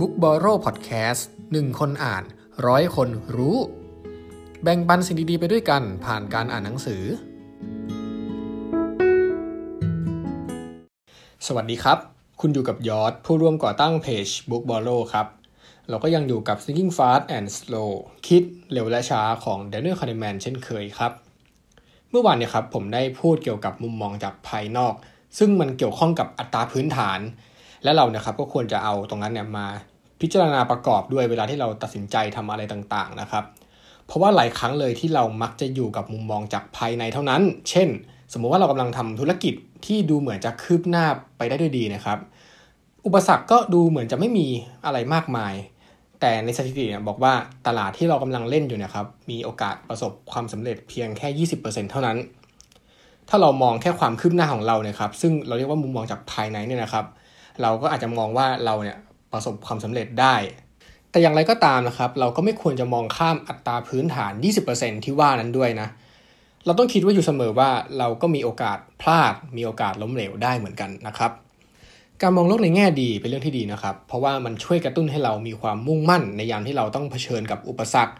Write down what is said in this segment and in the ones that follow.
Book b o r r o w Podcast หนึ่งคนอ่านร้อยคนรู้ แบ่งปันสิ่งดีๆไปด้วยกันผ่านการอ่านหนังสือ สวัสดีครับ คุณอยู่กับยอดผู้ร่วมก่อตั้งเพจ Book b o r r o w ครับ เราก็ยังอยู่กับ Thinking Fast and Slow คิดเร็วและช้าของ Daniel Kahneman เช่นเคยครับ เมื่อวานเนี่ยครับผมได้พูดเกี่ยวกับมุมมองจากภายนอก ซึ่งมันเกี่ยวข้องกับอัตราพื้นฐาน และเราเนี่ยครับก็ควรจะเอาตรงนั้นเนี่ยมาพิจารณาประกอบด้วยเวลาที่เราตัดสินใจทำอะไรต่างๆนะครับ เพราะว่าหลายครั้งเลยที่เรามักจะอยู่กับมุมมองจากภายในเท่านั้น เช่น สมมุติว่าเรากำลังทำธุรกิจที่ดูเหมือนจะคืบหน้าไปได้ด้วยดีนะครับ อุปสรรคก็ดูเหมือนจะไม่มีอะไรมากมาย แต่ในสถิติเนี่ยบอกว่าตลาดที่เรากำลังเล่นอยู่เนี่ยครับมีโอกาสประสบความสำเร็จเพียงแค่ 20%เท่านั้น ถ้าเรามองแค่ความคืบหน้าของเราเนี่ยครับซึ่งเราเรียกว่ามุมมองจากภายในเนี่ยนะครับเเราก็อาจจะมองว่าเราเนี่ยประสบความสำเร็จได้ แต่อย่างไรก็ตามนะครับ เราก็ไม่ควรจะมองข้ามอัตราพื้นฐาน 20%ที่ว่านั้นด้วยนะ เราต้องคิดว่าอยู่เสมอว่าเราก็มีโอกาสพลาด มีโอกาสล้มเหลวได้เหมือนกันนะครับ การมองโลกในแง่ดีเป็นเรื่องที่ดีนะครับ เพราะว่ามันช่วยกระตุ้นให้เรามีความมุ่งมั่น ในยามที่เราต้องเผชิญกับอุปสรรค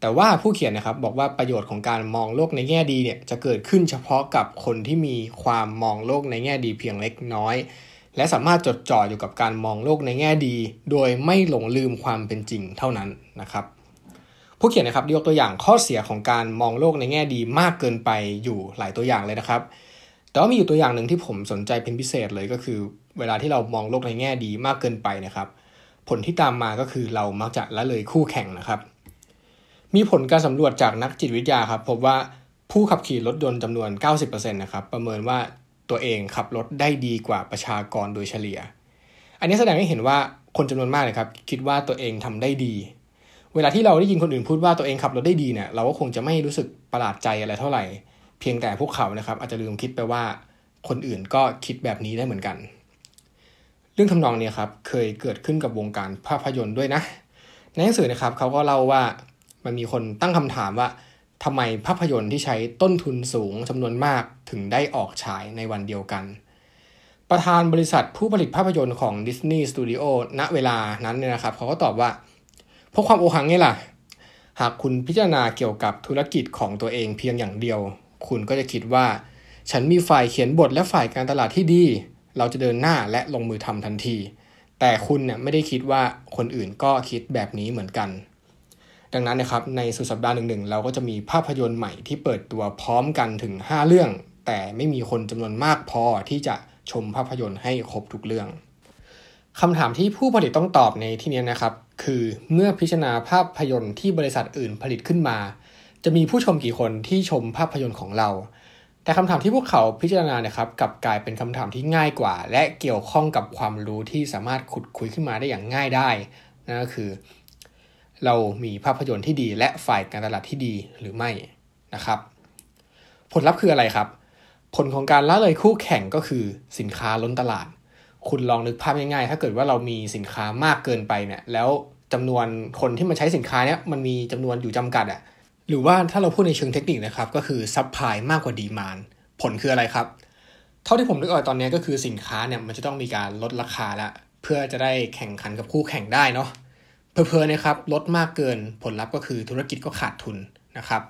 แต่ว่าผู้เขียนนะครับบอกว่าประโยชน์ของการมองโลกในแง่ดีเนี่ยจะเกิดขึ้นเฉพาะกับคนที่มีความมองโลกในแง่ดีเพียงเล็กน้อย และสามารถจดจ่ออยู่กับการมองโลกในแง่ดี โดยไม่หลงลืมความเป็นจริงเท่านั้นนะครับ ผู้เขียนนะครับยกตัวอย่างข้อเสียของการมองโลกในแง่ดีมากเกินไปอยู่หลายตัวอย่างเลยนะครับ แต่ว่ามีอยู่ตัวอย่างหนึ่งที่ผมสนใจเป็นพิเศษเลยก็คือ เวลาที่เรามองโลกในแง่ดีมากเกินไปนะครับ ผลที่ตามมาก็คือเรามักจะละเลยคู่แข่งนะครับ มีผลการสำรวจจากนักจิตวิทยาครับพบว่าผู้ขับขี่รถยนต์จำนวน 90%นะครับประเมินว่า ตัวเองขับรถได้ดีกว่าประชากรโดยเฉลี่ย อันนี้แสดงให้เห็นว่าคนจำนวนมากเลยครับ คิดว่าตัวเองทำได้ดี เวลาที่เราได้ยินคนอื่นพูดว่าตัวเองขับรถได้ดีเนี่ยเราก็คงจะไม่รู้สึกประหลาดใจอะไรเท่าไหร่ เพียงแต่พวกเขานะครับ อาจจะลืมคิดไปว่าคนอื่นก็คิดแบบนี้ได้เหมือนกัน เรื่องทำนองนี้ครับเคยเกิดขึ้นกับวงการภาพยนตร์ด้วยนะ ในหนังสือนะครับเขาก็เล่าว่ามันมีคนตั้งคำถามว่า ทำไมภาพยนตร์ที่ใช้ต้นทุนสูงจำนวนมากถึงได้ออกฉายในวันเดียวกัน ประธานบริษัทผู้ผลิตภาพยนตร์ของ Disney Studio ณเวลานั้นเนี่ยนะครับ เขาก็ตอบว่าเพราะความโอหังไงล่ะ หากคุณพิจารณาเกี่ยวกับธุรกิจของตัวเองเพียงอย่างเดียว คุณก็จะคิดว่า ฉันมีฝ่ายเขียนบทและฝ่ายการตลาดที่ดี เราจะเดินหน้าและลงมือทำทันที แต่คุณเนี่ยไม่ได้คิดว่าคนอื่นก็คิดแบบนี้เหมือนกัน ดังนั้นนะครับในสุดสัปดาห์หนึ่งๆเราก็จะมีภาพยนตร์ใหม่ที่เปิดตัวพร้อมกันถึง 5 เรื่อง แต่ไม่มีคนจำนวนมากพอที่จะชมภาพยนตร์ให้ครบทุกเรื่องคำถามที่ผู้ผลิตต้องตอบในที่นี้นะครับ คือเมื่อพิจารณาภาพยนตร์ที่บริษัทอื่นผลิตขึ้นมา จะมีผู้ชมกี่คนที่ชมภาพยนตร์ของเรา แต่คำถามที่พวกเขาพิจารณานะครับกลับกลายเป็นคำถามที่ง่ายกว่า และเกี่ยวข้องกับความรู้ที่สามารถขุดคุยขึ้นมาได้อย่างง่ายได้นั่นก็คือ เรามีภาพยนตร์ที่ดี และฝ่ายการตลาดที่ดีหรือไม่นะครับ ผลลัพธ์คืออะไรครับ ผลของการละเลยคู่แข่งก็คือสินค้าล้นตลาด คุณลองนึกภาพง่ายๆ ถ้าเกิดว่าเรามีสินค้ามากเกินไปเนี่ย แล้วจำนวนคนที่มาใช้สินค้าเนี่ยมันมีจำนวนอยู่จำกัดอะหรือว่าถ้าเราพูดในเชิงเทคนิคนะครับ ก็คือ supply มากกว่า demand ผลคืออะไรครับ เท่าที่ผมนึกออกตอนนี้ก็คือสินค้าเนี่ยมันจะต้องมีการลดราคาละเพื่อจะได้แข่งขันกับคู่แข่งได้เนาะ เผลอๆนะครับลดมากเกินผลลัพธ์ก็คือธุรกิจก็ขาดทุนนะครับ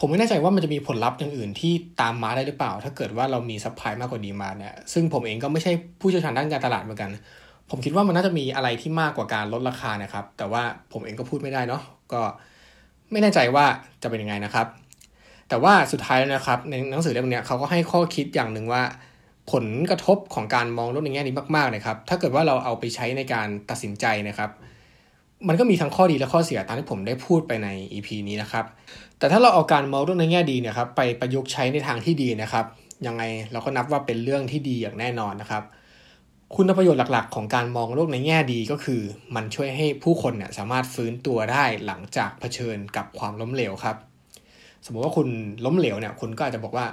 ผมไม่แน่ใจว่ามันจะมีผลลัพธ์อย่างอื่นที่ตามมาได้หรือเปล่า ถ้าเกิดว่าเรามี supply มากกว่า demand เนี่ยซึ่งผมเองก็ไม่ใช่ผู้เชี่ยวชาญด้านการตลาดเหมือนกัน ผมคิดว่ามันน่าจะมีอะไรที่มากกว่าการลดราคานะครับ แต่ว่าผมเองก็พูดไม่ได้เนาะก็ไม่แน่ใจว่าจะเป็นยังไงนะครับ แต่ว่าสุดท้ายแล้วนะครับ ในหนังสือเล่มนี้เขาก็ให้ข้อคิดอย่างหนึ่งว่าผลกระทบของการมองโลกในแง่นี้มากๆนะครับ ถ้าเกิดว่าเราเอาไปใช้ในการตัดสินใจนะครับ มันก็มีทั้งข้อดีและข้อเสียตามที่ผมได้พูดไปใน EP นี้นะครับ แต่ถ้าเราเอาการมองโลกในแง่ดีเนี่ยครับไปประยุกต์ใช้ในทางที่ดีนะครับ ยังไงเราก็นับว่าเป็นเรื่องที่ดีอย่างแน่นอนนะครับ คุณประโยชน์หลักๆ ของการมองโลกในแง่ดีก็คือ มันช่วยให้ผู้คนเนี่ยสามารถฟื้นตัวได้หลังจากเผชิญกับความล้มเหลวครับ สมมติว่าคุณล้มเหลวเนี่ย คุณก็อาจจะบอกว่า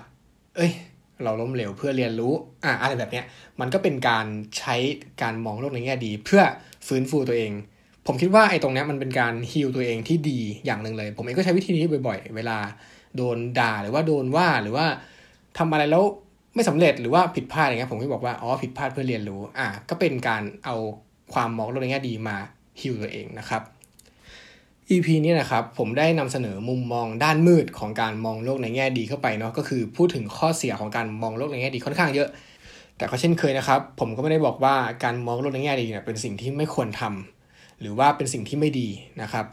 เอ้ย เราล้มเหลวเพื่อเรียนรู้ อะอะไรแบบเนี้ย มันก็เป็นการใช้การมองโลกในแง่ดี เพื่อฟื้นฟูตัวเอง ผมคิดว่าไอ้ตรงนี้มันเป็นการฮิลตัวเองที่ดีอย่างหนึ่งเลย ผมเองก็ใช้วิธีนี้บ่อย ๆ เวลาโดนด่าหรือว่าโดนว่าหรือว่าทำอะไรแล้วไม่สำเร็จหรือว่าผิดพลาดอย่างเงี้ยผมก็บอกว่าอ๋อผิดพลาดเพื่อเรียนรู้อะก็เป็นการเอาความมองโลกในแง่ดีมาฮิวตัวเองนะครับ EP นี้นะครับผมได้นำเสนอมุมมองด้านมืดของการมองโลกในแง่ดีเข้าไปเนาะก็คือพูดถึงข้อเสียของการมองโลกในแง่ดีค่อนข้างเยอะ แต่ก็เช่นเคยนะครับ ผมก็ไม่ได้บอกว่าการมองโลกในแง่ดีเนี่ยเป็นสิ่งที่ไม่ควรทำ หรือว่าเป็นสิ่งที่ไม่ดีนะครับ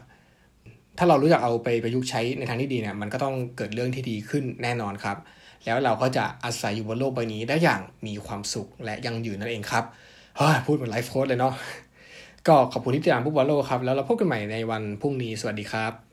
ถ้าเรารู้จักเอาไปประยุกต์ใช้ในทางที่ดีเนี่ยมันก็ต้องเกิดเรื่องที่ดีขึ้นแน่นอนครับ แล้วเราก็จะอาศัยอยู่บนโลกใบนี้ได้อย่างมีความสุขและยั่งยืนนั่นเองครับเฮ้ยพูดเหมือนไลฟ์โค้ดเลยเนาะก็ขอบคุณที่ติดตามผู้บอลโลกครับ แล้วเราพบกันใหม่ในวันพรุ่งนี้สวัสดีครับ